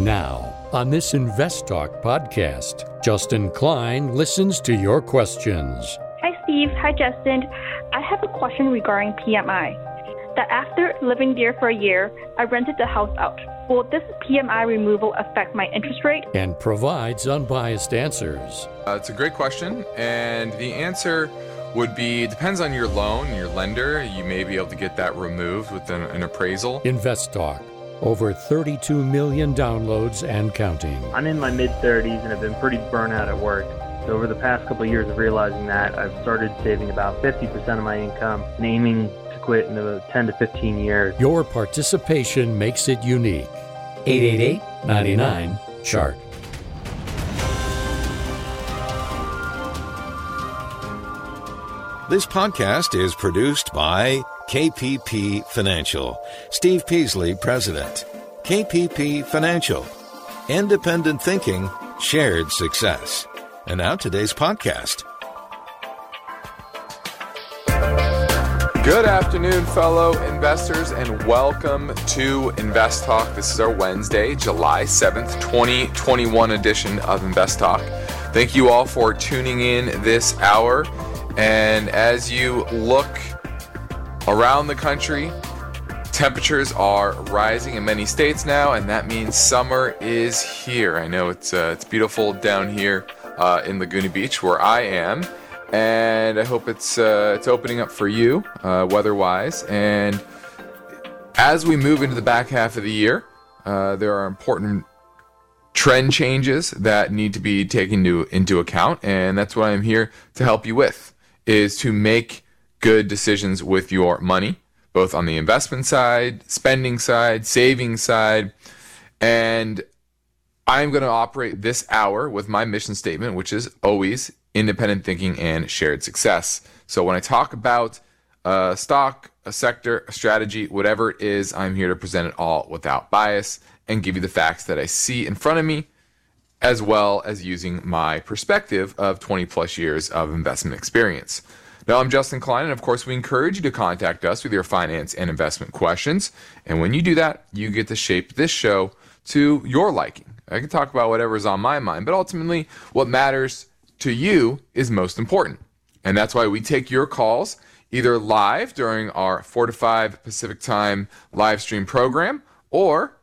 Now, on this Invest Talk podcast, Justin Klein listens to your questions. Hi, Steve. Hi, Justin. I have a question regarding PMI. That after living there for a year, I rented the house out. Will this PMI removal affect my interest rate? And provides unbiased answers. Uh, it's a great question, and the answer would be depends on your loan, your lender. You may be able to get that removed with an, an appraisal. Invest Talk. Over 32 million downloads and counting. I'm in my mid 30s and have been pretty burnt out at work. So over the past couple of years of realizing that, I've started saving about 50% of my income and aiming to quit in about 10 to 15 years. Your participation makes it unique. 888 99 Chart. This podcast is produced by KPP Financial. Steve Peasley, President. KPP Financial. Independent thinking, shared success. And now today's podcast. Good afternoon, fellow investors, and welcome to Invest Talk. This is our Wednesday, July 7th, 2021 edition of Invest Talk. Thank you all for tuning in this hour. And as you look around the country, temperatures are rising in many states now, and that means summer is here. I know it's uh, it's beautiful down here uh, in Laguna Beach where I am, and I hope it's uh, it's opening up for you uh, weather-wise. And as we move into the back half of the year, uh, there are important trend changes that need to be taken into, into account, and that's what I'm here to help you with is to make good decisions with your money, both on the investment side, spending side, saving side. And I'm going to operate this hour with my mission statement, which is always independent thinking and shared success. So when I talk about a stock, a sector, a strategy, whatever it is, I'm here to present it all without bias and give you the facts that I see in front of me as well as using my perspective of 20 plus years of investment experience. Now, I'm Justin Klein, and of course, we encourage you to contact us with your finance and investment questions. And when you do that, you get to shape this show to your liking. I can talk about whatever's on my mind, but ultimately, what matters to you is most important. And that's why we take your calls either live during our 4 to 5 Pacific Time live stream program or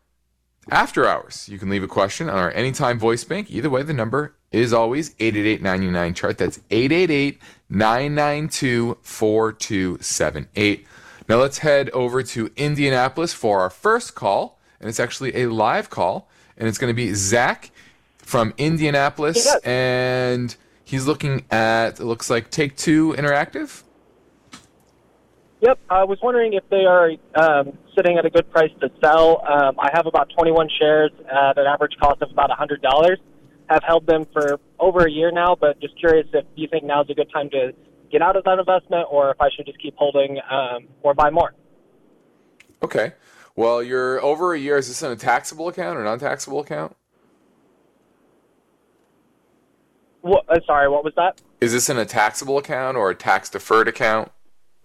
after hours. You can leave a question on our anytime voice bank. Either way, the number is always 888 chart. That's 888 992 4278. Now let's head over to Indianapolis for our first call. And it's actually a live call. And it's going to be Zach from Indianapolis. Yes. And he's looking at, it looks like Take Two Interactive. Yep, I was wondering if they are um, sitting at a good price to sell. Um, I have about 21 shares at an average cost of about $100. Have held them for over a year now, but just curious if you think now is a good time to get out of that investment or if I should just keep holding um, or buy more. Okay. Well, you're over a year. Is this in a taxable account or non-taxable account? What, uh, sorry, what was that? Is this in a taxable account or a tax-deferred account,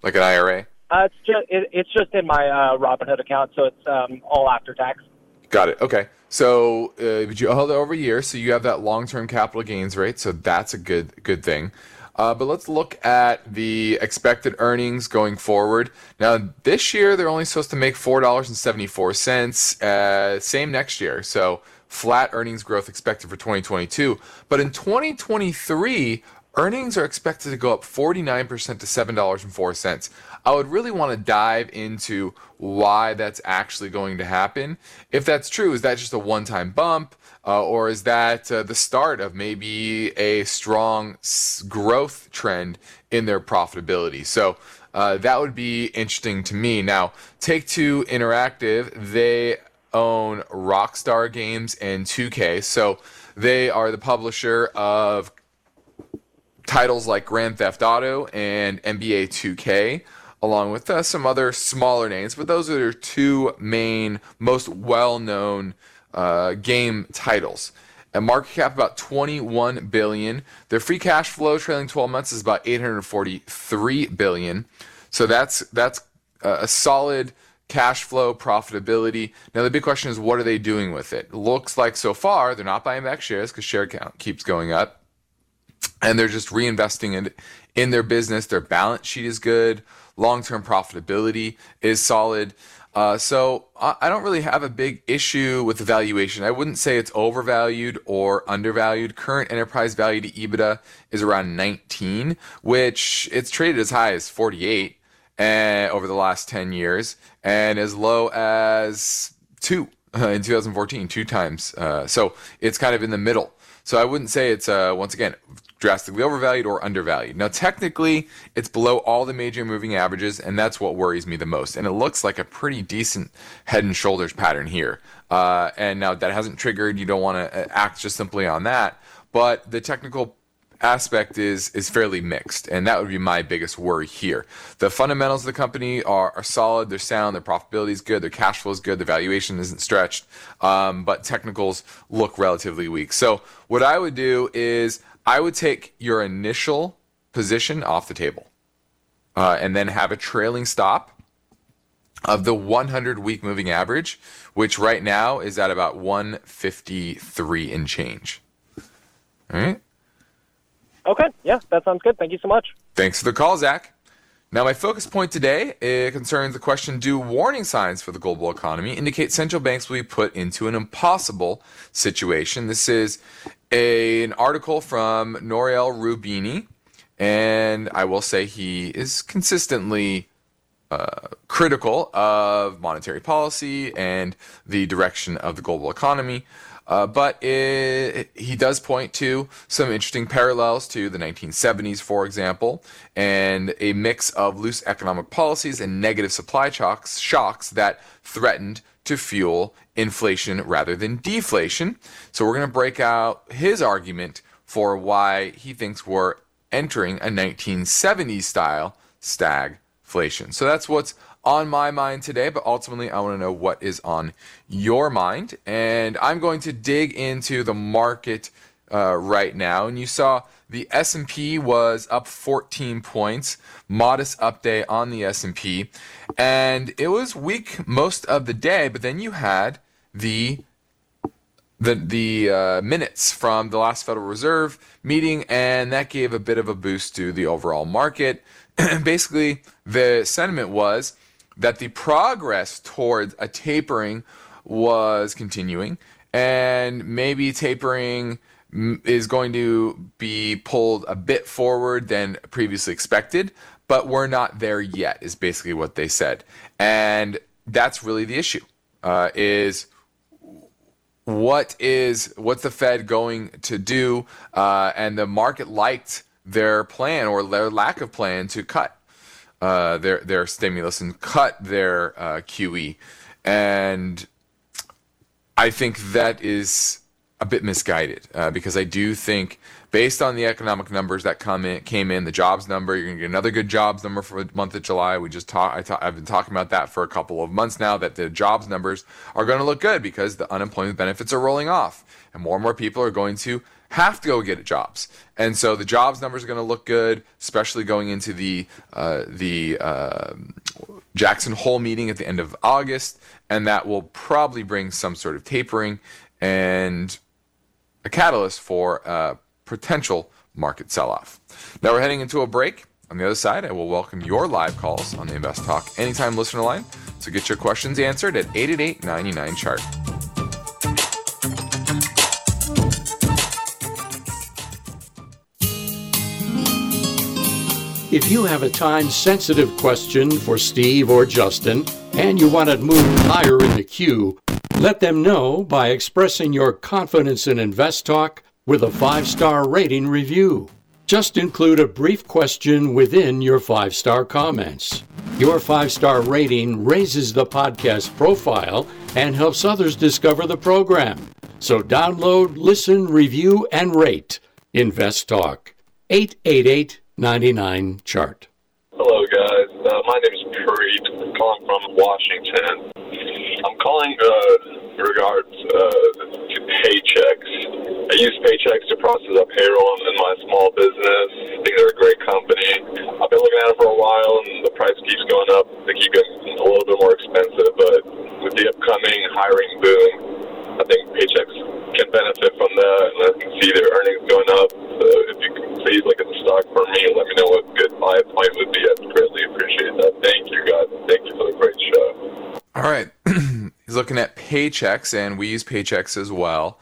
like an IRA? Uh, it's just it, it's just in my uh, Robinhood account, so it's um, all after tax. Got it. Okay. So, uh, but you held it over a year, so you have that long-term capital gains rate. So that's a good good thing. Uh, but let's look at the expected earnings going forward. Now, this year they're only supposed to make four dollars and seventy-four cents. Uh, same next year, so flat earnings growth expected for 2022. But in 2023, earnings are expected to go up 49% to $7.04. I would really want to dive into why that's actually going to happen. If that's true, is that just a one time bump? Uh, or is that uh, the start of maybe a strong growth trend in their profitability? So uh, that would be interesting to me. Now, Take Two Interactive, they own Rockstar Games and 2K. So they are the publisher of titles like Grand Theft Auto and NBA 2K, along with uh, some other smaller names. But those are their two main, most well known uh, game titles. A market cap about 21 billion. Their free cash flow trailing 12 months is about 843 billion. So that's that's a solid cash flow, profitability. Now, the big question is, what are they doing with it? Looks like so far they're not buying back shares because share count keeps going up, and they're just reinvesting in in their business. Their balance sheet is good, long term profitability is solid. Uh, so I don't really have a big issue with the valuation. I wouldn't say it's overvalued or undervalued. Current enterprise value to EBITDA is around 19, which it's traded as high as 48 uh, over the last 10 years and as low as two uh, in 2014, two times. Uh, so it's kind of in the middle. So I wouldn't say it's uh, once again drastically overvalued or undervalued. Now, technically, it's below all the major moving averages, and that's what worries me the most. And it looks like a pretty decent head and shoulders pattern here. Uh, and now that hasn't triggered, you don't want to uh, act just simply on that. But the technical aspect is is fairly mixed, and that would be my biggest worry here. The fundamentals of the company are, are solid, they're sound, their profitability is good, their cash flow is good, their valuation isn't stretched, um, but technicals look relatively weak. So what I would do is I would take your initial position off the table, uh, and then have a trailing stop of the 100 week moving average, which right now is at about 153 and change. All right. Okay, yeah, that sounds good. Thank you so much. Thanks for the call, Zach. Now, my focus point today uh, concerns the question Do warning signs for the global economy indicate central banks will be put into an impossible situation? This is a, an article from Nouriel Roubini, and I will say he is consistently uh, critical of monetary policy and the direction of the global economy. Uh, but it, he does point to some interesting parallels to the 1970s, for example, and a mix of loose economic policies and negative supply shocks, shocks that threatened to fuel inflation rather than deflation. So we're going to break out his argument for why he thinks we're entering a 1970s style stagflation. So that's what's on my mind today, but ultimately I want to know what is on your mind. And I'm going to dig into the market uh, right now. And you saw the S&P was up 14 points, modest update on the S&P, and it was weak most of the day. But then you had the the the uh, minutes from the last Federal Reserve meeting, and that gave a bit of a boost to the overall market. Basically, the sentiment was that the progress towards a tapering was continuing, and maybe tapering is going to be pulled a bit forward than previously expected, but we're not there yet, is basically what they said. And that's really the issue. Uh, is what is what's the Fed going to do? Uh, and the market liked their plan or their lack of plan to cut uh, their their stimulus and cut their uh, QE, and I think that is a bit misguided uh, because I do think, based on the economic numbers that come in, came in, the jobs number, you're going to get another good jobs number for the month of July. We just talk, I I've been talking about that for a couple of months now. That the jobs numbers are going to look good because the unemployment benefits are rolling off, and more and more people are going to have to go get jobs. And so the jobs numbers are going to look good, especially going into the uh, the uh, Jackson Hole meeting at the end of August, and that will probably bring some sort of tapering and a catalyst for a potential market sell-off. Now we're heading into a break. On the other side, I will welcome your live calls on the Invest Talk Anytime listener line. So get your questions answered at 888 99 chart. If you have a time sensitive question for Steve or Justin and you want it moved higher in the queue, let them know by expressing your confidence in Invest Talk with a five star rating review. Just include a brief question within your five star comments. Your five star rating raises the podcast profile and helps others discover the program. So download, listen, review, and rate Invest Talk. 888 99 chart. Hello, guys. Uh, my name is Preet. I'm calling from Washington. I'm calling uh, regards uh, to Paychex. I use Paychex to process a payroll in my small business. I think they're a great company. I've been looking at them for a while, and the price keeps going up. They keep getting a little bit more expensive. But with the upcoming hiring boom. I think Paychex can benefit from that, and I can see their earnings going up. So if you can please look at the stock for me let me know what good buy point would be, I'd greatly appreciate that. Thank you, guys. Thank you for the great show. All right. He's looking at Paychex, and we use Paychex as well.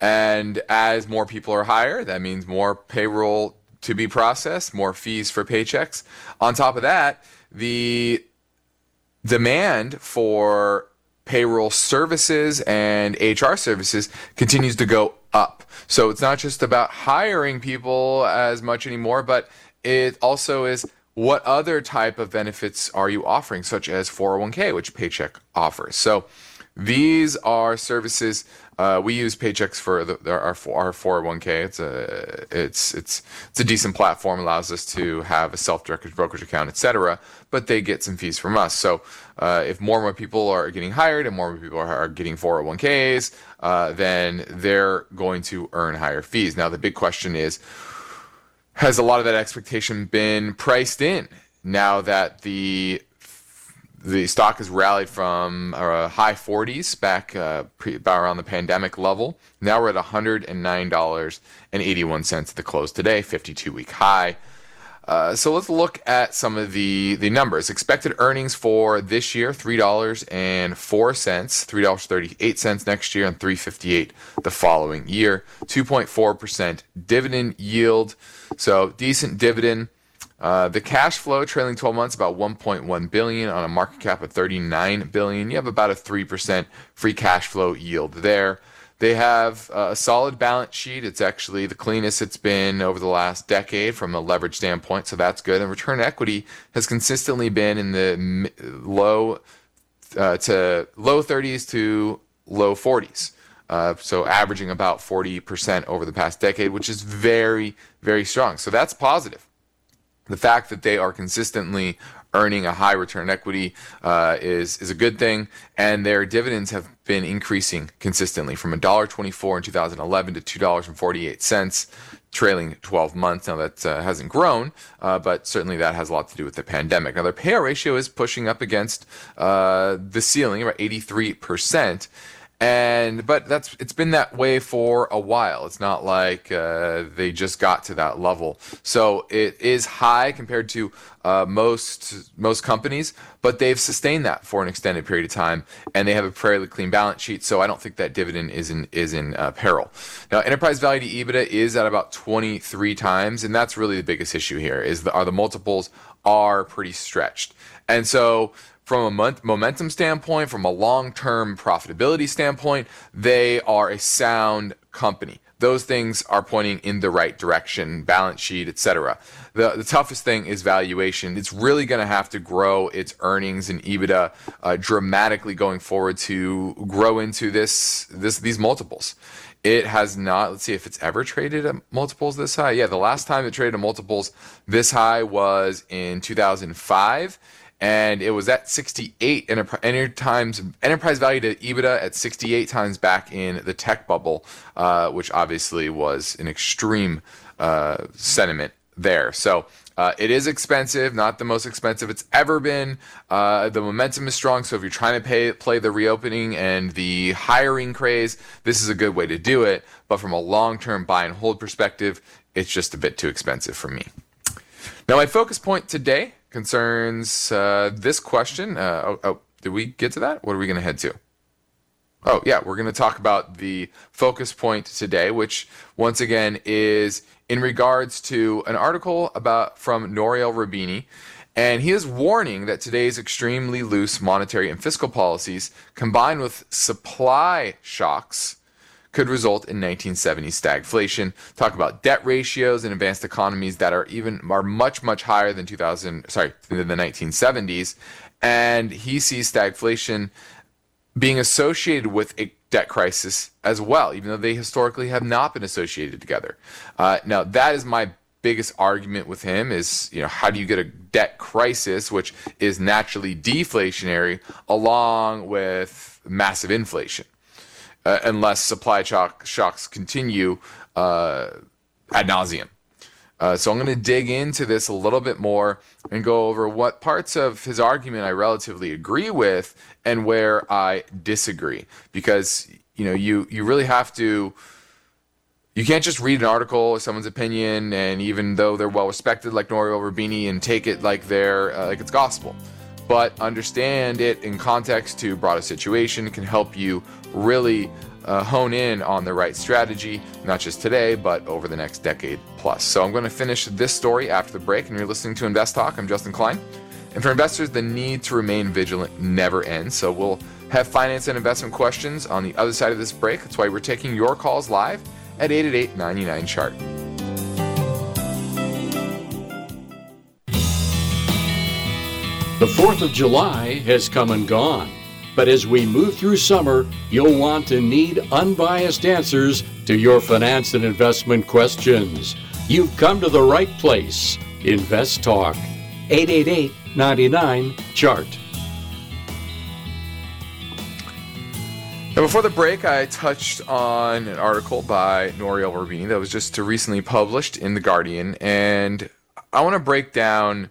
And as more people are hired, that means more payroll to be processed, more fees for Paychex. On top of that, the demand for payroll services and HR services continues to go up. So it's not just about hiring people as much anymore, but it also is what other type of benefits are you offering, such as 401k, which Paycheck offers. So these are services uh, we use Paychex for the, our our 401k. It's a it's it's it's a decent platform. Allows us to have a self-directed brokerage account, etc. But they get some fees from us. So uh, if more and more people are getting hired and more and more people are, getting 401ks, uh, then they're going to earn higher fees. Now the big question is, has a lot of that expectation been priced in? Now that the the stock has rallied from uh, high 40s back uh, pre, about around the pandemic level. Now we're at $109.81 at the close today, 52 week high. Uh, so let's look at some of the, the numbers. Expected earnings for this year: three dollars and four cents, three dollars thirty eight cents next year, and three fifty eight the following year. Two point four percent dividend yield, so decent dividend. Uh, the cash flow trailing 12 months about 1.1 billion on a market cap of 39 billion. You have about a 3% free cash flow yield there. They have a solid balance sheet. It's actually the cleanest it's been over the last decade from a leverage standpoint, so that's good. And return equity has consistently been in the low uh, to low 30s to low 40s. Uh, so averaging about 40% over the past decade, which is very, very strong. So that's positive the fact that they are consistently earning a high return equity uh, is is a good thing, and their dividends have been increasing consistently from $1.24 in 2011 to $2.48 trailing 12 months. Now that uh, hasn't grown, uh, but certainly that has a lot to do with the pandemic. Now their payout ratio is pushing up against uh, the ceiling, about 83 percent and but that's it's been that way for a while. It's not like uh, they just got to that level. So it is high compared to uh, most most companies but they've sustained that for an extended period of time and they have a fairly clean balance sheet so i don't think that dividend is in is in uh, peril. Now enterprise value to ebitda is at about 23 times and that's really the biggest issue here is the, are the multiples are pretty stretched. And so from a momentum standpoint, from a long term profitability standpoint, they are a sound company. Those things are pointing in the right direction, balance sheet, etc. The, the toughest thing is valuation. It's really going to have to grow its earnings and EBITDA uh, dramatically going forward to grow into this, this these multiples. It has not. Let's see if it's ever traded at multiples this high. Yeah, the last time it traded at multiples this high was in 2005 and it was at 68 enterprise, times enterprise value to EBITDA at 68 times back in the tech bubble, uh, which obviously was an extreme uh, sentiment there. So uh, it is expensive, not the most expensive it's ever been. Uh, the momentum is strong, so if you're trying to pay, play the reopening and the hiring craze, this is a good way to do it. But from a long-term buy and hold perspective, it's just a bit too expensive for me. Now, my focus point today concerns uh, this question. Uh, oh, oh, did we get to that? What are we going to head to? Oh, yeah, we're going to talk about the focus point today, which once again is in regards to an article about from Nouriel Roubini. And he is warning that today's extremely loose monetary and fiscal policies, combined with supply shocks, could result in 1970s stagflation. Talk about debt ratios in advanced economies that are even are much much higher than 2000 sorry than the 1970s, and he sees stagflation being associated with a debt crisis as well, even though they historically have not been associated together. Uh, now that is my biggest argument with him is you know how do you get a debt crisis which is naturally deflationary along with massive inflation uh, unless supply shock, shocks continue uh, ad nauseum. Uh, so I'm going to dig into this a little bit more and go over what parts of his argument I relatively agree with and where I disagree. Because you know, you you really have to. You can't just read an article or someone's opinion, and even though they're well respected, like Nouriel Roubini, and take it like they're uh, like it's gospel. But understand it in context to broader situation can help you really uh, hone in on the right strategy, not just today, but over the next decade plus. So I'm going to finish this story after the break, and you're listening to Invest Talk. I'm Justin Klein. And for investors, the need to remain vigilant never ends. So we'll have finance and investment questions on the other side of this break. That's why we're taking your calls live at 888 99 chart. The 4th of July has come and gone. But as we move through summer, you'll want to need unbiased answers to your finance and investment questions. You've come to the right place. Invest Talk. 888 99 Chart. Now, before the break, I touched on an article by Nouriel Roubini that was just recently published in The Guardian, and I want to break down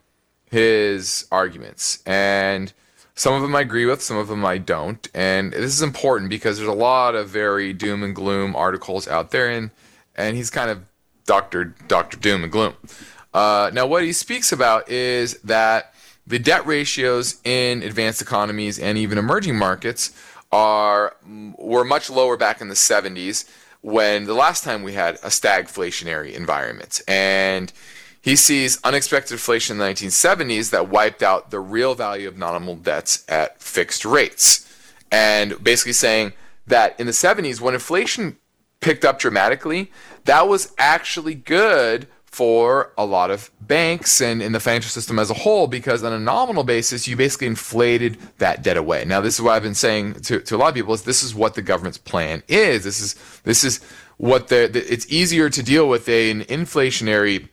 his arguments. And some of them I agree with, some of them I don't. And this is important because there's a lot of very doom and gloom articles out there, and, and he's kind of Dr. Dr. Doom and Gloom. Uh, now, what he speaks about is that the debt ratios in advanced economies and even emerging markets are were much lower back in the 70s when the last time we had a stagflationary environment. And he sees unexpected inflation in the 1970s that wiped out the real value of nominal debts at fixed rates. And basically saying that in the 70s, when inflation picked up dramatically, that was actually good for a lot of banks and in the financial system as a whole because on a nominal basis you basically inflated that debt away now this is what i've been saying to, to a lot of people is this is what the government's plan is this is this is what the, the it's easier to deal with an inflationary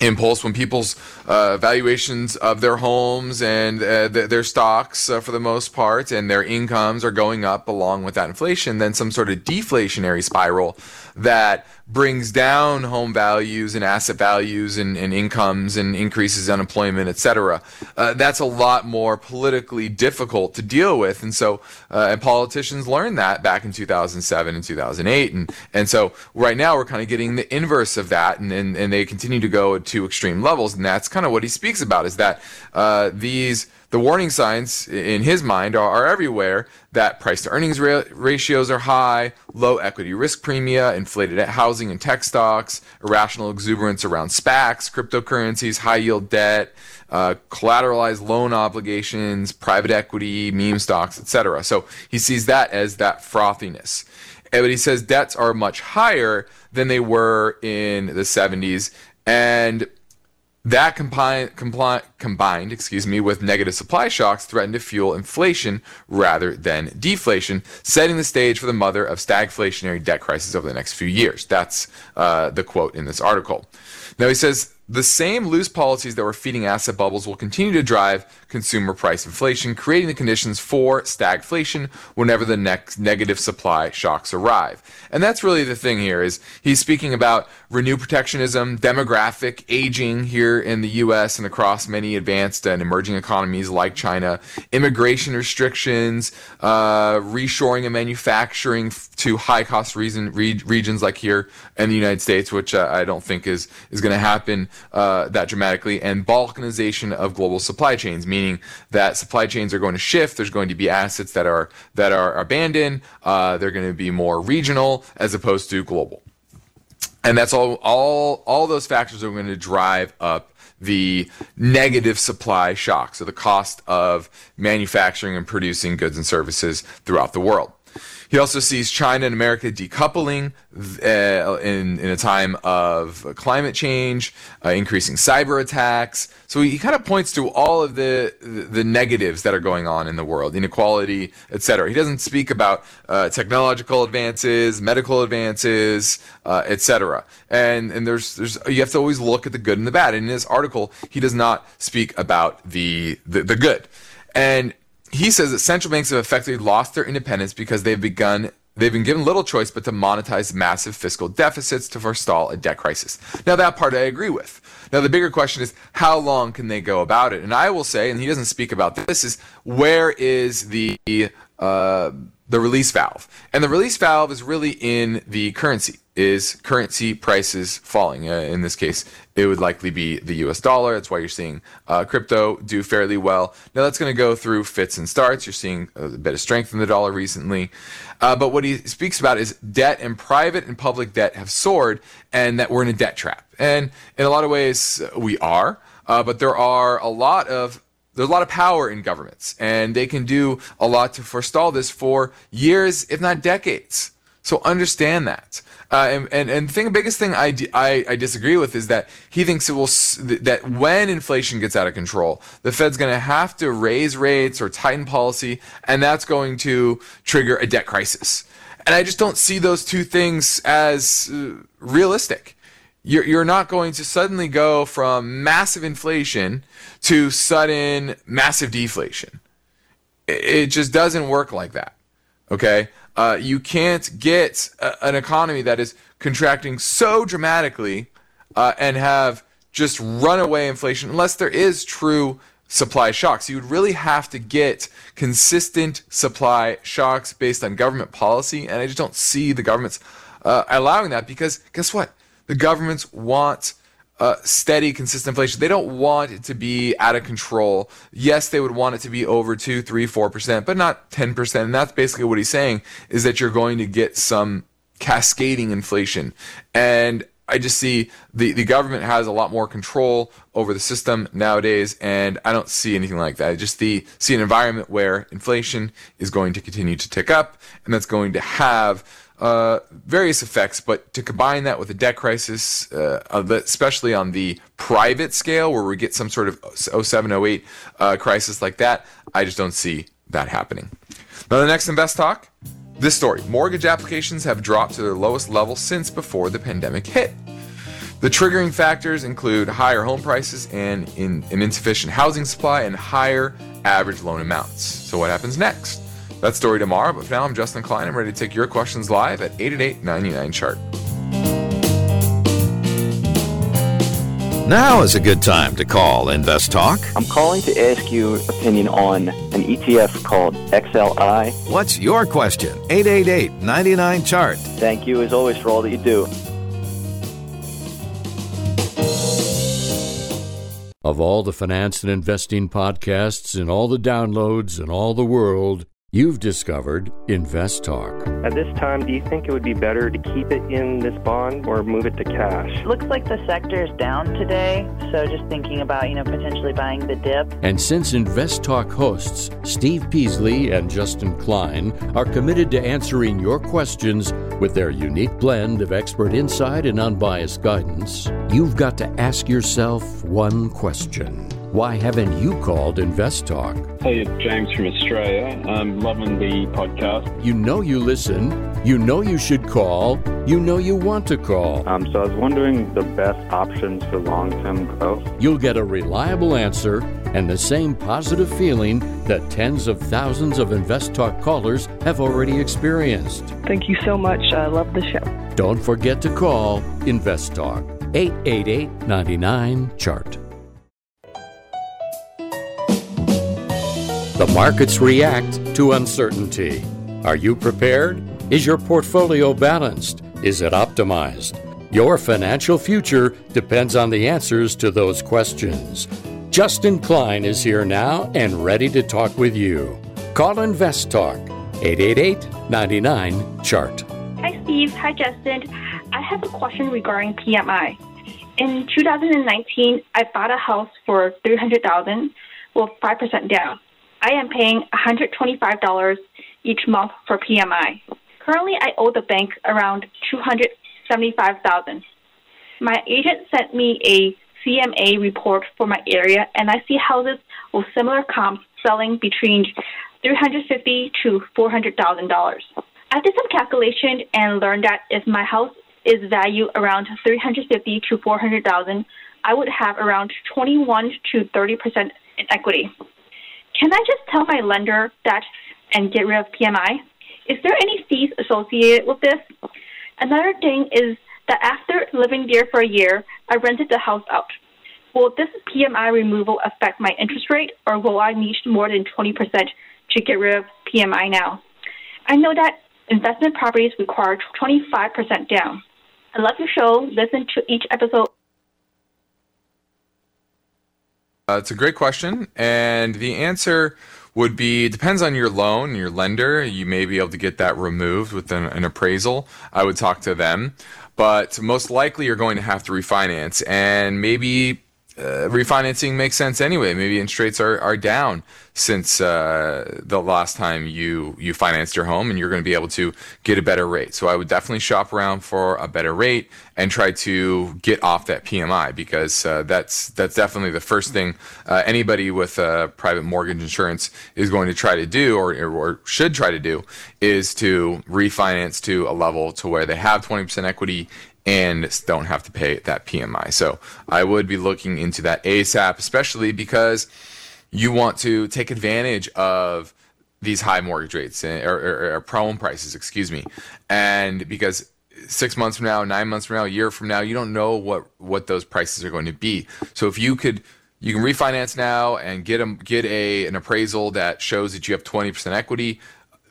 impulse when people's uh, valuations of their homes and uh, th- their stocks uh, for the most part and their incomes are going up along with that inflation then some sort of deflationary spiral that brings down home values and asset values and, and incomes and increases unemployment, etc. Uh, that's a lot more politically difficult to deal with, and so uh, and politicians learned that back in 2007 and 2008, and and so right now we're kind of getting the inverse of that, and and, and they continue to go to extreme levels, and that's kind of what he speaks about is that uh, these the warning signs in his mind are, are everywhere that price to earnings ra- ratios are high, low equity risk premia, inflated at housing and tech stocks, irrational exuberance around SPACs, cryptocurrencies, high yield debt, uh, collateralized loan obligations, private equity, meme stocks, etc. So he sees that as that frothiness. But he says debts are much higher than they were in the 70s. And that combined, combined, excuse me, with negative supply shocks threatened to fuel inflation rather than deflation, setting the stage for the mother of stagflationary debt crisis over the next few years. That's uh, the quote in this article. Now he says the same loose policies that were feeding asset bubbles will continue to drive consumer price inflation, creating the conditions for stagflation whenever the next negative supply shocks arrive. And that's really the thing here is he's speaking about renew protectionism, demographic aging here in the US and across many advanced and emerging economies like China, immigration restrictions, uh, reshoring of manufacturing to high cost region, re- regions like here in the United States, which uh, I don't think is, is going to happen uh, that dramatically, and balkanization of global supply chains, meaning that supply chains are going to shift. There's going to be assets that are that are abandoned. Uh, they're going to be more regional as opposed to global, and that's all. All all those factors are going to drive up the negative supply shock, so the cost of manufacturing and producing goods and services throughout the world. He also sees China and America decoupling uh, in, in a time of climate change, uh, increasing cyber attacks. So he, he kind of points to all of the, the negatives that are going on in the world, inequality, etc. He doesn't speak about uh, technological advances, medical advances, uh, etc. And and there's there's you have to always look at the good and the bad. And in this article, he does not speak about the, the, the good. And he says that central banks have effectively lost their independence because they've begun they've been given little choice but to monetize massive fiscal deficits to forestall a debt crisis. Now, that part I agree with. Now, the bigger question is how long can they go about it? And I will say, and he doesn't speak about this, is where is the uh, the release valve? And the release valve is really in the currency. Is currency prices falling? Uh, in this case, it would likely be the US dollar. That's why you're seeing uh, crypto do fairly well. Now, that's going to go through fits and starts. You're seeing a bit of strength in the dollar recently. Uh, but what he speaks about is debt and private and public debt have soared and that we're in a debt trap. And in a lot of ways, we are. Uh, but there are a lot of there's a lot of power in governments, and they can do a lot to forestall this for years, if not decades. So understand that. Uh, and, and, and thing, biggest thing I, I, I, disagree with is that he thinks it will that when inflation gets out of control, the Fed's going to have to raise rates or tighten policy, and that's going to trigger a debt crisis. And I just don't see those two things as uh, realistic. You're, you're not going to suddenly go from massive inflation to sudden massive deflation. It, it just doesn't work like that. Okay? Uh, you can't get a, an economy that is contracting so dramatically uh, and have just runaway inflation unless there is true supply shocks. You would really have to get consistent supply shocks based on government policy, and I just don't see the governments uh, allowing that because guess what? The governments want uh, steady, consistent inflation. They don't want it to be out of control. Yes, they would want it to be over two, three, four percent, but not ten percent. And that's basically what he's saying is that you're going to get some cascading inflation. And I just see the, the government has a lot more control over the system nowadays, and I don't see anything like that. I just see, see an environment where inflation is going to continue to tick up, and that's going to have uh, various effects, but to combine that with a debt crisis, uh, especially on the private scale where we get some sort of 07, 08 uh, crisis like that, I just don't see that happening. Now, the next Invest Talk this story mortgage applications have dropped to their lowest level since before the pandemic hit. The triggering factors include higher home prices and in, an insufficient housing supply and higher average loan amounts. So, what happens next? That story tomorrow, but for now, I'm Justin Klein. I'm ready to take your questions live at 888 99 Chart. Now is a good time to call Invest Talk. I'm calling to ask you opinion on an ETF called XLI. What's your question? 888 99 Chart. Thank you, as always, for all that you do. Of all the finance and investing podcasts and all the downloads in all the world, You've discovered Invest Talk. At this time, do you think it would be better to keep it in this bond or move it to cash? Looks like the sector is down today, so just thinking about, you know, potentially buying the dip. And since Invest Talk hosts Steve Peasley and Justin Klein are committed to answering your questions with their unique blend of expert insight and unbiased guidance, you've got to ask yourself one question. Why haven't you called Invest Talk? Hey, it's James from Australia. I'm loving the podcast. You know you listen. You know you should call. You know you want to call. Um, so I was wondering the best options for long term growth. You'll get a reliable answer and the same positive feeling that tens of thousands of Invest Talk callers have already experienced. Thank you so much. I love the show. Don't forget to call Invest Talk 888 99 Chart. The markets react to uncertainty. Are you prepared? Is your portfolio balanced? Is it optimized? Your financial future depends on the answers to those questions. Justin Klein is here now and ready to talk with you. Call Invest Talk 888 99 Chart. Hi, Steve. Hi, Justin. I have a question regarding PMI. In 2019, I bought a house for 300000 with 5% down. I am paying $125 each month for PMI. Currently, I owe the bank around 275,000. My agent sent me a CMA report for my area, and I see houses with similar comps selling between 350 to $400,000. I did some calculation and learned that if my house is valued around 350 to 400,000, I would have around 21 to 30 percent in equity. Can I just tell my lender that and get rid of PMI? Is there any fees associated with this? Another thing is that after living there for a year, I rented the house out. Will this PMI removal affect my interest rate, or will I need more than 20% to get rid of PMI now? I know that investment properties require 25% down. I love your show. Listen to each episode. Uh, it's a great question, and the answer would be depends on your loan, your lender. You may be able to get that removed with an, an appraisal. I would talk to them, but most likely you're going to have to refinance, and maybe uh, refinancing makes sense anyway. Maybe interest rates are, are down since uh, the last time you you financed your home, and you're going to be able to get a better rate. So I would definitely shop around for a better rate and try to get off that PMI because uh, that's that's definitely the first thing uh, anybody with private mortgage insurance is going to try to do or, or should try to do is to refinance to a level to where they have 20% equity and don't have to pay that PMI. So I would be looking into that ASAP, especially because you want to take advantage of these high mortgage rates eh, or, or, or prone prices, excuse me, and because six months from now, nine months from now, a year from now, you don't know what what those prices are going to be. So if you could. You can refinance now and get a, get a an appraisal that shows that you have 20% equity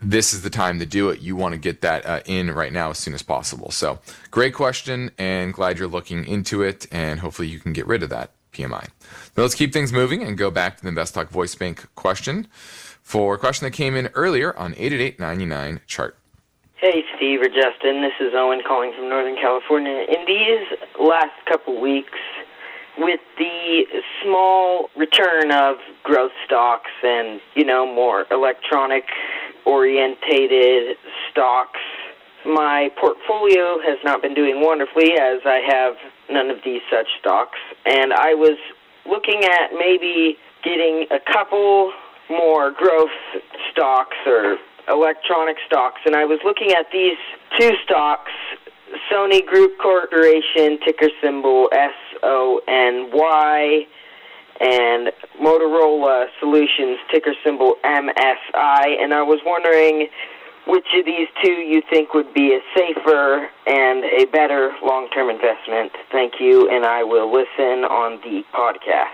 this is the time to do it. You want to get that uh, in right now as soon as possible. So, great question, and glad you're looking into it, and hopefully you can get rid of that PMI. Now, let's keep things moving and go back to the Invest Talk Voice Bank question for a question that came in earlier on 888 chart. Hey, Steve or Justin. This is Owen calling from Northern California. In these last couple weeks, with the small return of growth stocks and, you know, more electronic orientated stocks. My portfolio has not been doing wonderfully as I have none of these such stocks, and I was looking at maybe getting a couple more growth stocks or electronic stocks, and I was looking at these two stocks Sony Group Corporation, ticker symbol S O N Y, and Motorola Solutions, ticker symbol MSI. And I was wondering which of these two you think would be a safer and a better long term investment. Thank you, and I will listen on the podcast.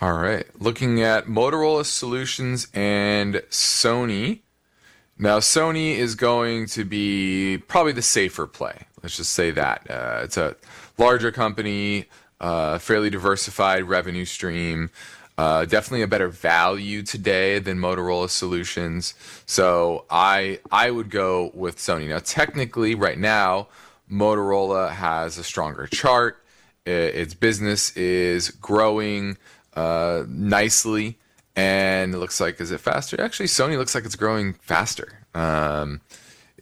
All right. Looking at Motorola Solutions and Sony. Now, Sony is going to be probably the safer play. Let's just say that. Uh, it's a larger company, uh, fairly diversified revenue stream. Uh, definitely a better value today than Motorola Solutions. So I I would go with Sony. Now technically, right now, Motorola has a stronger chart. Its business is growing uh, nicely, and it looks like is it faster? Actually, Sony looks like it's growing faster. Um,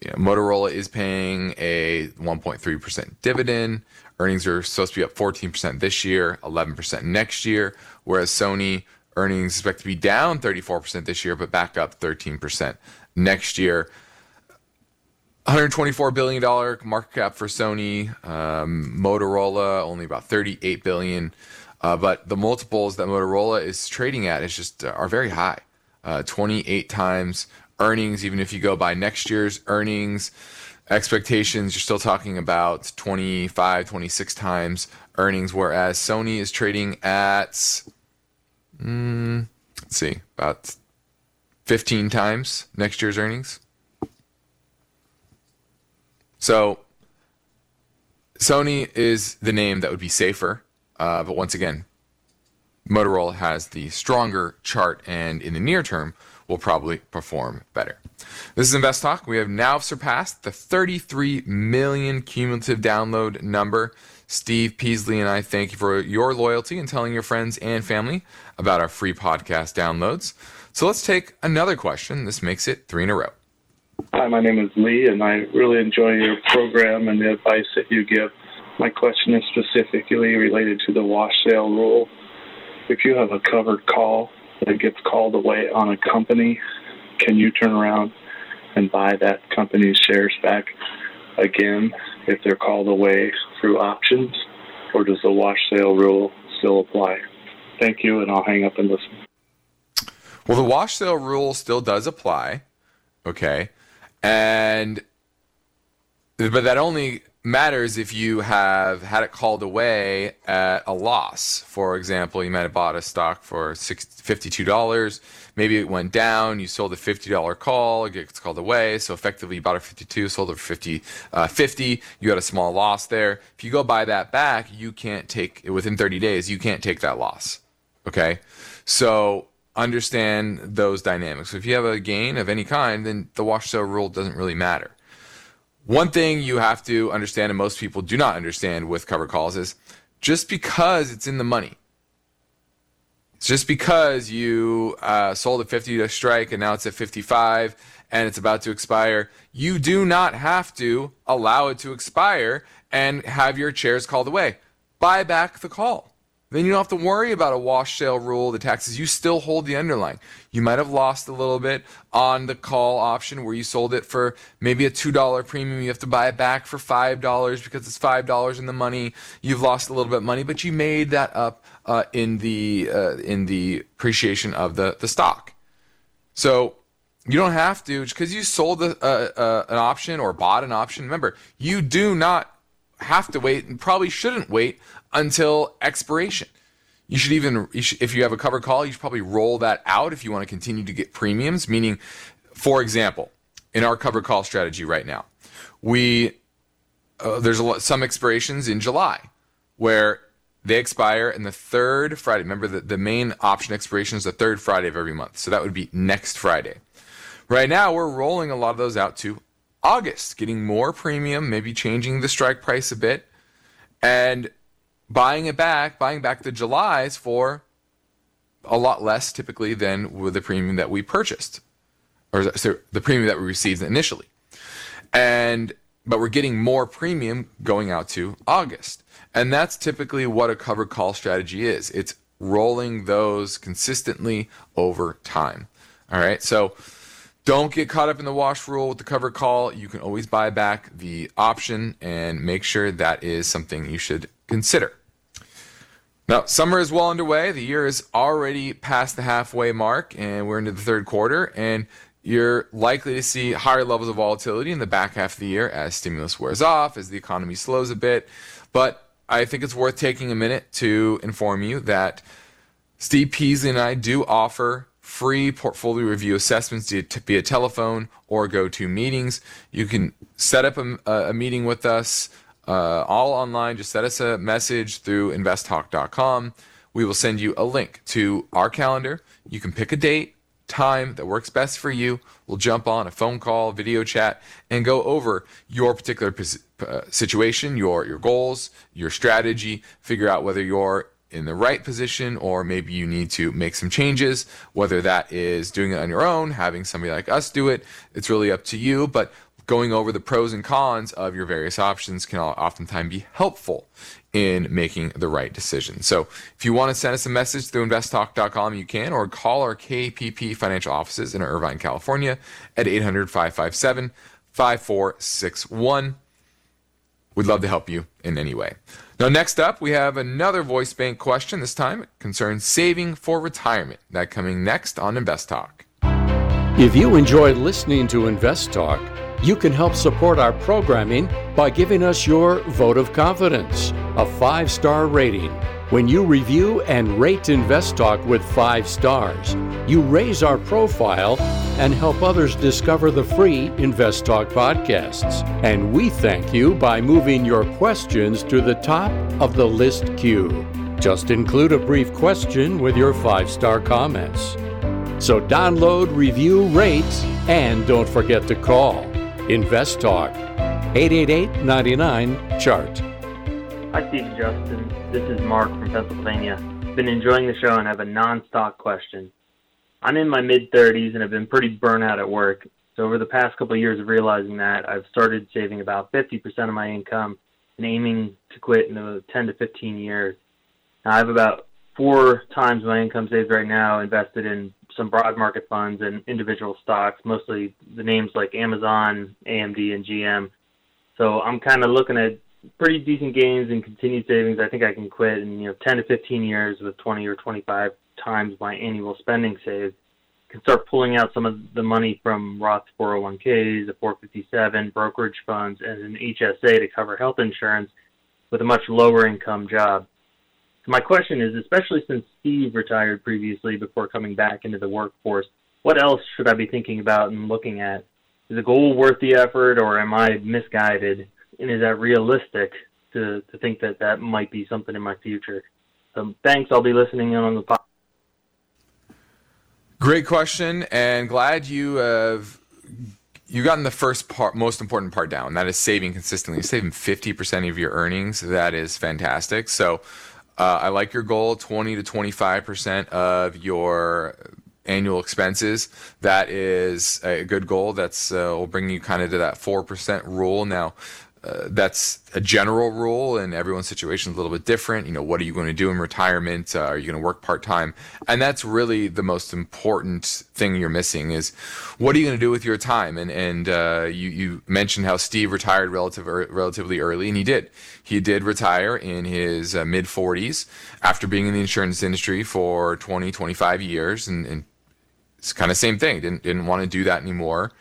Motorola is paying a 1.3% dividend. Earnings are supposed to be up 14% this year, 11% next year, whereas Sony earnings expect to be down 34% this year, but back up 13% next year. $124 billion market cap for Sony. Um, Motorola only about 38 billion. Uh, but the multiples that Motorola is trading at is just uh, are very high. Uh, 28 times earnings, even if you go by next year's earnings expectations, you're still talking about 25, 26 times earnings, whereas Sony is trading at, mm, let's see, about 15 times next year's earnings. So Sony is the name that would be safer, uh, but once again, Motorola has the stronger chart, and in the near term, will probably perform better. This is Invest Talk. We have now surpassed the 33 million cumulative download number. Steve Peasley and I thank you for your loyalty and telling your friends and family about our free podcast downloads. So let's take another question. This makes it three in a row. Hi, my name is Lee, and I really enjoy your program and the advice that you give. My question is specifically related to the wash sale rule. If you have a covered call that gets called away on a company, can you turn around and buy that company's shares back again if they're called away through options, or does the wash sale rule still apply? Thank you, and I'll hang up and listen. Well, the wash sale rule still does apply. Okay. And, but that only matters if you have had it called away at a loss. For example, you might have bought a stock for $52. Maybe it went down. You sold a $50 call. It gets called away. So effectively, you bought it for 52, sold it for 50, uh, 50. You had a small loss there. If you go buy that back, you can't take within 30 days. You can't take that loss. Okay. So understand those dynamics. If you have a gain of any kind, then the wash sale rule doesn't really matter. One thing you have to understand, and most people do not understand with cover calls, is just because it's in the money, just because you uh, sold at 50 to strike and now it's at 55 and it's about to expire, you do not have to allow it to expire and have your shares called away. Buy back the call. Then you don't have to worry about a wash sale rule, the taxes. You still hold the underlying. You might have lost a little bit on the call option where you sold it for maybe a $2 premium. You have to buy it back for $5 because it's $5 in the money. You've lost a little bit of money, but you made that up uh, in the uh, in the appreciation of the, the stock. So you don't have to, because you sold a, a, an option or bought an option. Remember, you do not have to wait and probably shouldn't wait until expiration. You should even, you should, if you have a covered call, you should probably roll that out if you want to continue to get premiums. Meaning, for example, in our covered call strategy right now, we uh, there's lot, some expirations in July where they expire in the third Friday. Remember that the main option expiration is the third Friday of every month, so that would be next Friday. Right now, we're rolling a lot of those out to August, getting more premium, maybe changing the strike price a bit, and buying it back, buying back the Julys for a lot less typically than with the premium that we purchased, or so the premium that we received initially. And but we're getting more premium going out to August. And that's typically what a covered call strategy is. It's rolling those consistently over time. All right. So don't get caught up in the wash rule with the cover call. You can always buy back the option and make sure that is something you should consider. Now, summer is well underway. The year is already past the halfway mark, and we're into the third quarter. And you're likely to see higher levels of volatility in the back half of the year as stimulus wears off, as the economy slows a bit. But I think it's worth taking a minute to inform you that Steve Peasley and I do offer free portfolio review assessments via telephone or go to meetings. You can set up a, a meeting with us uh, all online. Just send us a message through investtalk.com. We will send you a link to our calendar. You can pick a date, time that works best for you. We'll jump on a phone call, video chat, and go over your particular uh, situation, your your goals, your strategy. Figure out whether you're in the right position, or maybe you need to make some changes, whether that is doing it on your own, having somebody like us do it. It's really up to you, but going over the pros and cons of your various options can oftentimes be helpful in making the right decision. So if you want to send us a message through investtalk.com, you can, or call our KPP financial offices in Irvine, California at 800 557 5461. We'd love to help you in any way. Now, next up, we have another voice bank question. This time it concerns saving for retirement. That coming next on Invest Talk. If you enjoyed listening to Invest Talk, you can help support our programming by giving us your vote of confidence, a five star rating. When you review and rate Invest Talk with five stars, you raise our profile and help others discover the free Invest Talk podcasts. And we thank you by moving your questions to the top of the list queue. Just include a brief question with your five star comments. So download, review, rate, and don't forget to call. Invest Talk, 888 99 Chart. Hi, Steve Justin. This is Mark from Pennsylvania. Been enjoying the show and have a non stock question. I'm in my mid 30s and have been pretty burnt out at work. So, over the past couple of years of realizing that, I've started saving about 50% of my income and aiming to quit in the 10 to 15 years. Now, I have about four times my income saved right now invested in some broad market funds and individual stocks, mostly the names like Amazon, AMD, and GM. So I'm kind of looking at pretty decent gains and continued savings. I think I can quit in you know 10 to 15 years with 20 or 25 times my annual spending saved can start pulling out some of the money from Roth 401ks, a 457, brokerage funds, and an HSA to cover health insurance with a much lower income job. My question is, especially since Steve retired previously before coming back into the workforce, what else should I be thinking about and looking at? Is the goal worth the effort, or am I misguided? And is that realistic to, to think that that might be something in my future? So thanks. I'll be listening in on the podcast. Great question, and glad you have you gotten the first part, most important part down. That is saving consistently. Saving fifty percent of your earnings. That is fantastic. So, uh, I like your goal: twenty to twenty-five percent of your annual expenses. That is a good goal. That's uh, will bring you kind of to that four percent rule. Now, uh, that's a general rule, and everyone's situation is a little bit different. You know, what are you going to do in retirement? Uh, are you going to work part time? And that's really the most important thing you're missing is what are you going to do with your time? And and uh, you you mentioned how Steve retired relative er, relatively early, and he did. He did retire in his uh, mid 40s after being in the insurance industry for 20, 25 years, and, and it's kind of same thing. Didn't didn't want to do that anymore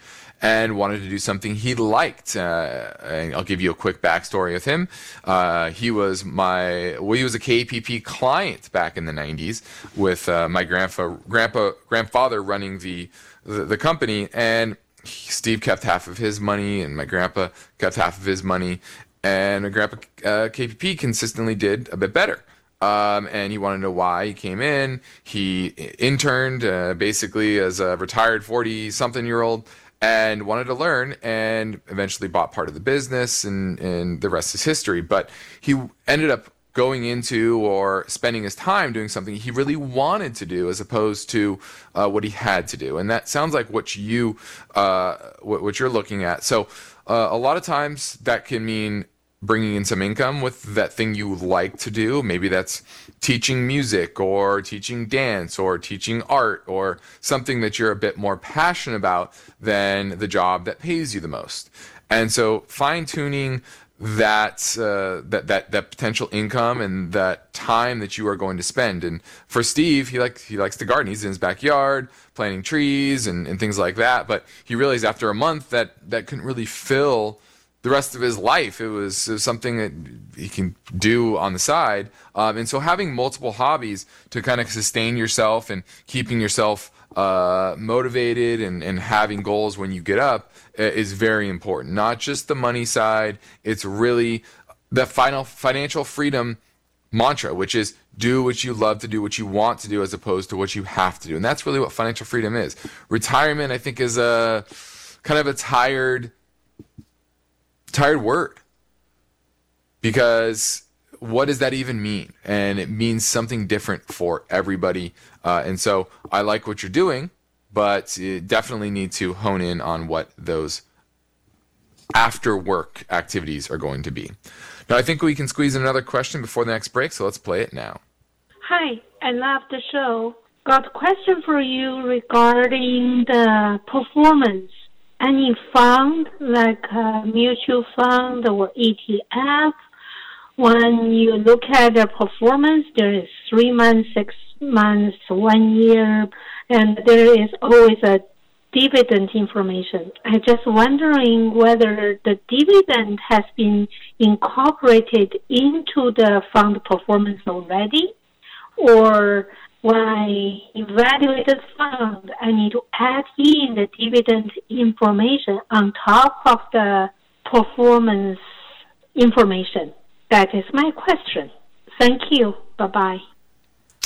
and wanted to do something he liked. Uh, and I'll give you a quick backstory of him. Uh, he was my well, he was a KPP client back in the '90s with uh, my grandpa, grandpa, grandfather running the, the, the company, and Steve kept half of his money, and my grandpa kept half of his money, and my grandpa uh, KPP consistently did a bit better. Um, and he wanted to know why he came in. He interned uh, basically as a retired 40 something year old and wanted to learn and eventually bought part of the business and, and the rest is history. But he ended up going into or spending his time doing something he really wanted to do as opposed to uh, what he had to do. And that sounds like what you uh, what, what, you're looking at. So uh, a lot of times that can mean bringing in some income with that thing you like to do. Maybe that's teaching music or teaching dance or teaching art or something that you're a bit more passionate about than the job that pays you the most. And so fine tuning that uh, that that that potential income and that time that you are going to spend. And for Steve, he like he likes to garden. He's in his backyard planting trees and, and things like that. But he realized after a month that that couldn't really fill the rest of his life. It was, it was something that he can do on the side. Um, and so having multiple hobbies to kind of sustain yourself and keeping yourself uh, motivated and, and having goals when you get up uh, is very important. Not just the money side, it's really the final financial freedom mantra, which is do what you love to do, what you want to do, as opposed to what you have to do. And that's really what financial freedom is. Retirement, I think, is a kind of a tired tired word because what does that even mean? And it means something different for everybody. Uh, and so I like what you're doing, but you definitely need to hone in on what those after work activities are going to be. Now, I think we can squeeze in another question before the next break, so let's play it now. Hi, I love the show. Got a question for you regarding the performance any fund like a mutual fund or ETF, when you look at the performance, there is three months, six months, one year, and there is always a dividend information. I'm just wondering whether the dividend has been incorporated into the fund performance already, or when I evaluate the fund, I need to add in the dividend information on top of the performance information. That is my question. Thank you. Bye bye.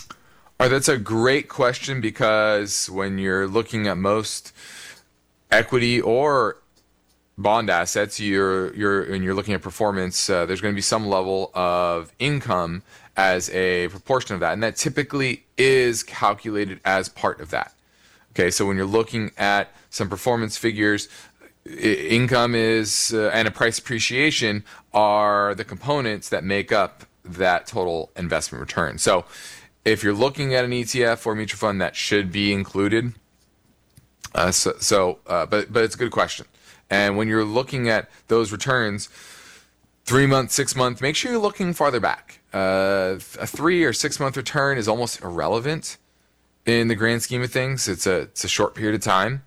All right, that's a great question because when you're looking at most equity or bond assets, you're you're and you're looking at performance. Uh, there's going to be some level of income as a proportion of that. And that typically is calculated as part of that. Okay, so when you're looking at some performance figures, income is uh, and a price appreciation are the components that make up that total investment return. So if you're looking at an ETF or mutual fund, that should be included. Uh, so, so uh, but but it's a good question. And when you're looking at those returns, three months, six months, make sure you're looking farther back. Uh, a three or six month return is almost irrelevant in the grand scheme of things. It's a it's a short period of time.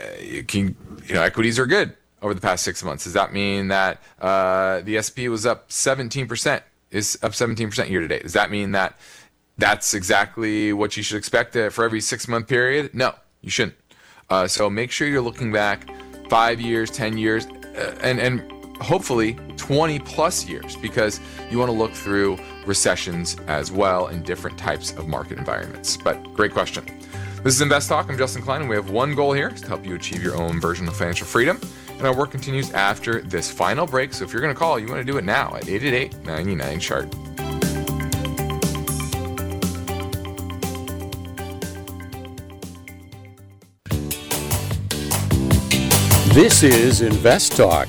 Uh, you can you know equities are good over the past six months. Does that mean that uh, the S&P was up 17 percent? Is up 17 percent year to date? Does that mean that that's exactly what you should expect uh, for every six month period? No, you shouldn't. Uh, so make sure you're looking back five years, 10 years, uh, and, and hopefully 20 plus years because you want to look through recessions as well in different types of market environments. But great question. This is Invest Talk. I'm Justin Klein, and we have one goal here to help you achieve your own version of financial freedom. And our work continues after this final break. So if you're going to call, you want to do it now at 888 99 chart. This is Invest Talk.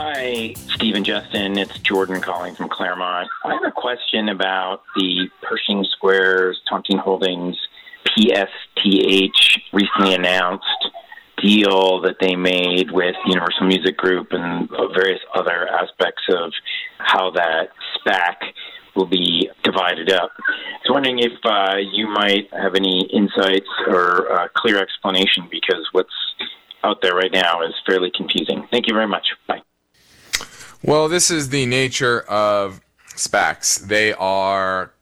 Hi, Stephen Justin. It's Jordan calling from Claremont. I have a question about the Pershing Squares Tontine Holdings PSTH recently announced deal that they made with Universal Music Group and various other aspects of how that SPAC will be divided up. I was wondering if uh, you might have any insights or uh, clear explanation because what's out there right now is fairly confusing. Thank you very much. Bye. Well, this is the nature of SPACs. They are,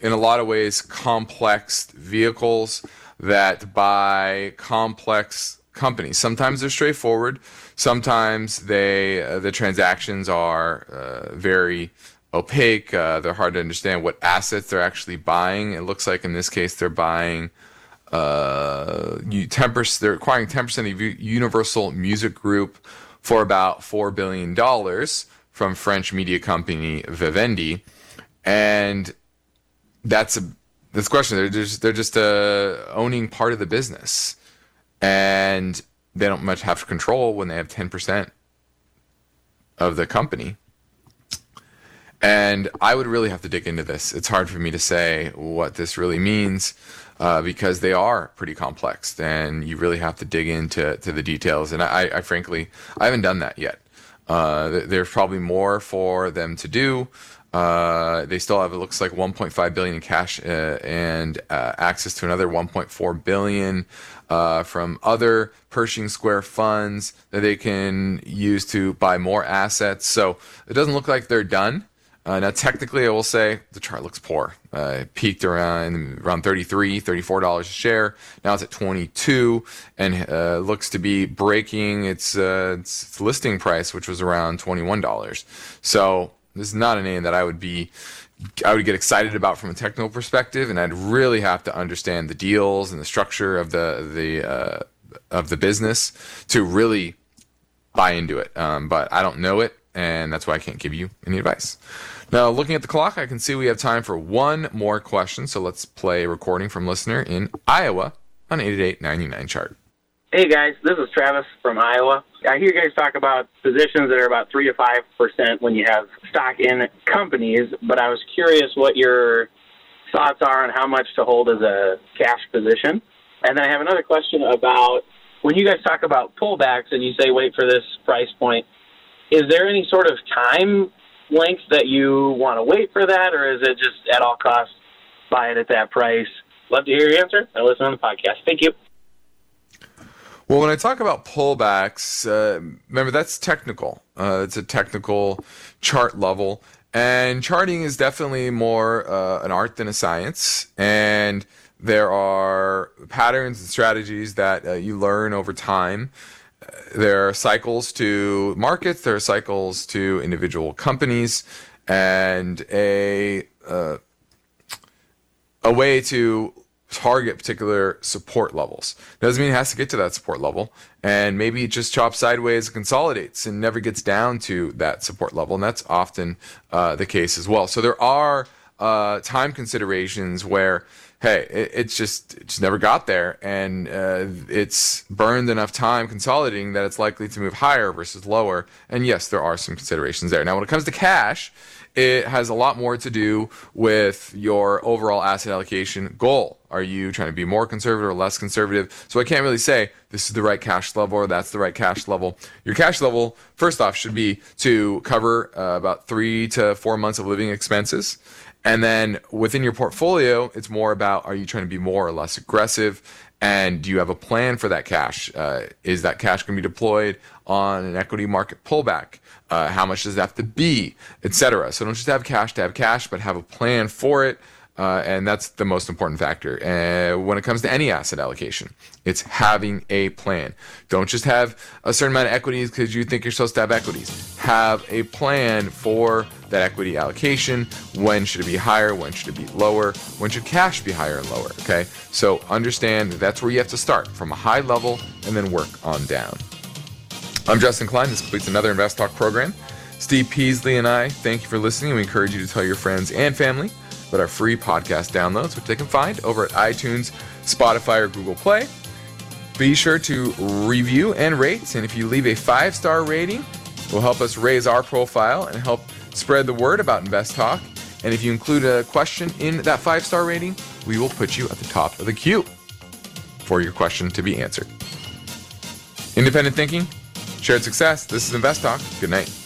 in a lot of ways, complex vehicles that buy complex companies. Sometimes they're straightforward. Sometimes they uh, the transactions are uh, very opaque. Uh, they're hard to understand what assets they're actually buying. It looks like in this case they're buying uh, 10%, they're acquiring 10% of Universal Music Group for about $4 billion from French media company Vivendi. And that's a this question. They're just they're just uh, owning part of the business, and they don't much have control when they have ten percent of the company. And I would really have to dig into this. It's hard for me to say what this really means uh, because they are pretty complex, and you really have to dig into to the details. And I, I frankly, I haven't done that yet. Uh, there's probably more for them to do. Uh, they still have it looks like 1.5 billion in cash uh, and uh, access to another 1.4 billion uh, from other Pershing Square funds that they can use to buy more assets. So it doesn't look like they're done. Uh, now, technically, I will say the chart looks poor. Uh, it peaked around around 33 $34 a share. Now it's at 22 and uh, looks to be breaking its, uh, its listing price, which was around $21. So this is not a name that I would be I would get excited about from a technical perspective, and I'd really have to understand the deals and the structure of the the uh, of the business to really buy into it. Um, but I don't know it, and that's why I can't give you any advice. Now, looking at the clock, I can see we have time for one more question. So let's play a recording from listener in Iowa on 8899 chart. Hey guys, this is Travis from Iowa. I hear you guys talk about positions that are about three to five percent when you have stock in companies, but I was curious what your thoughts are on how much to hold as a cash position. And then I have another question about when you guys talk about pullbacks and you say wait for this price point, is there any sort of time length that you want to wait for that, or is it just at all costs buy it at that price? Love to hear your answer. I listen on the podcast. Thank you. Well, when I talk about pullbacks, uh, remember that's technical. Uh, it's a technical chart level, and charting is definitely more uh, an art than a science. And there are patterns and strategies that uh, you learn over time there are cycles to markets, there are cycles to individual companies, and a uh, a way to target particular support levels. Doesn't mean it has to get to that support level, and maybe it just chops sideways, and consolidates, and never gets down to that support level, and that's often uh, the case as well. So there are uh, time considerations where hey, it, it's just it just never got there, and uh, it's burned enough time consolidating that it's likely to move higher versus lower. And yes, there are some considerations there. Now, when it comes to cash, it has a lot more to do with your overall asset allocation goal. Are you trying to be more conservative or less conservative? So I can't really say this is the right cash level or that's the right cash level. Your cash level, first off, should be to cover uh, about three to four months of living expenses. And then within your portfolio, it's more about are you trying to be more or less aggressive? And do you have a plan for that cash? Uh, is that cash going to be deployed on an equity market pullback? Uh, how much does that have to be, etc. So don't just have cash to have cash, but have a plan for it. Uh, and that's the most important factor. Uh, when it comes to any asset allocation, it's having a plan. Don't just have a certain amount of equities because you think you're supposed to have equities. Have a plan for that equity allocation. When should it be higher? When should it be lower? When should cash be higher and lower? Okay. So understand that's where you have to start from a high level and then work on down. I'm Justin Klein. This completes another Invest Talk program. Steve Peasley and I thank you for listening. We encourage you to tell your friends and family about our free podcast downloads, which they can find over at iTunes, Spotify, or Google Play. Be sure to review and rate, and if you leave a five star rating, it will help us raise our profile and help spread the word about Invest Talk. And if you include a question in that five star rating, we will put you at the top of the queue for your question to be answered. Independent thinking, shared success. This is Invest Talk. Good night.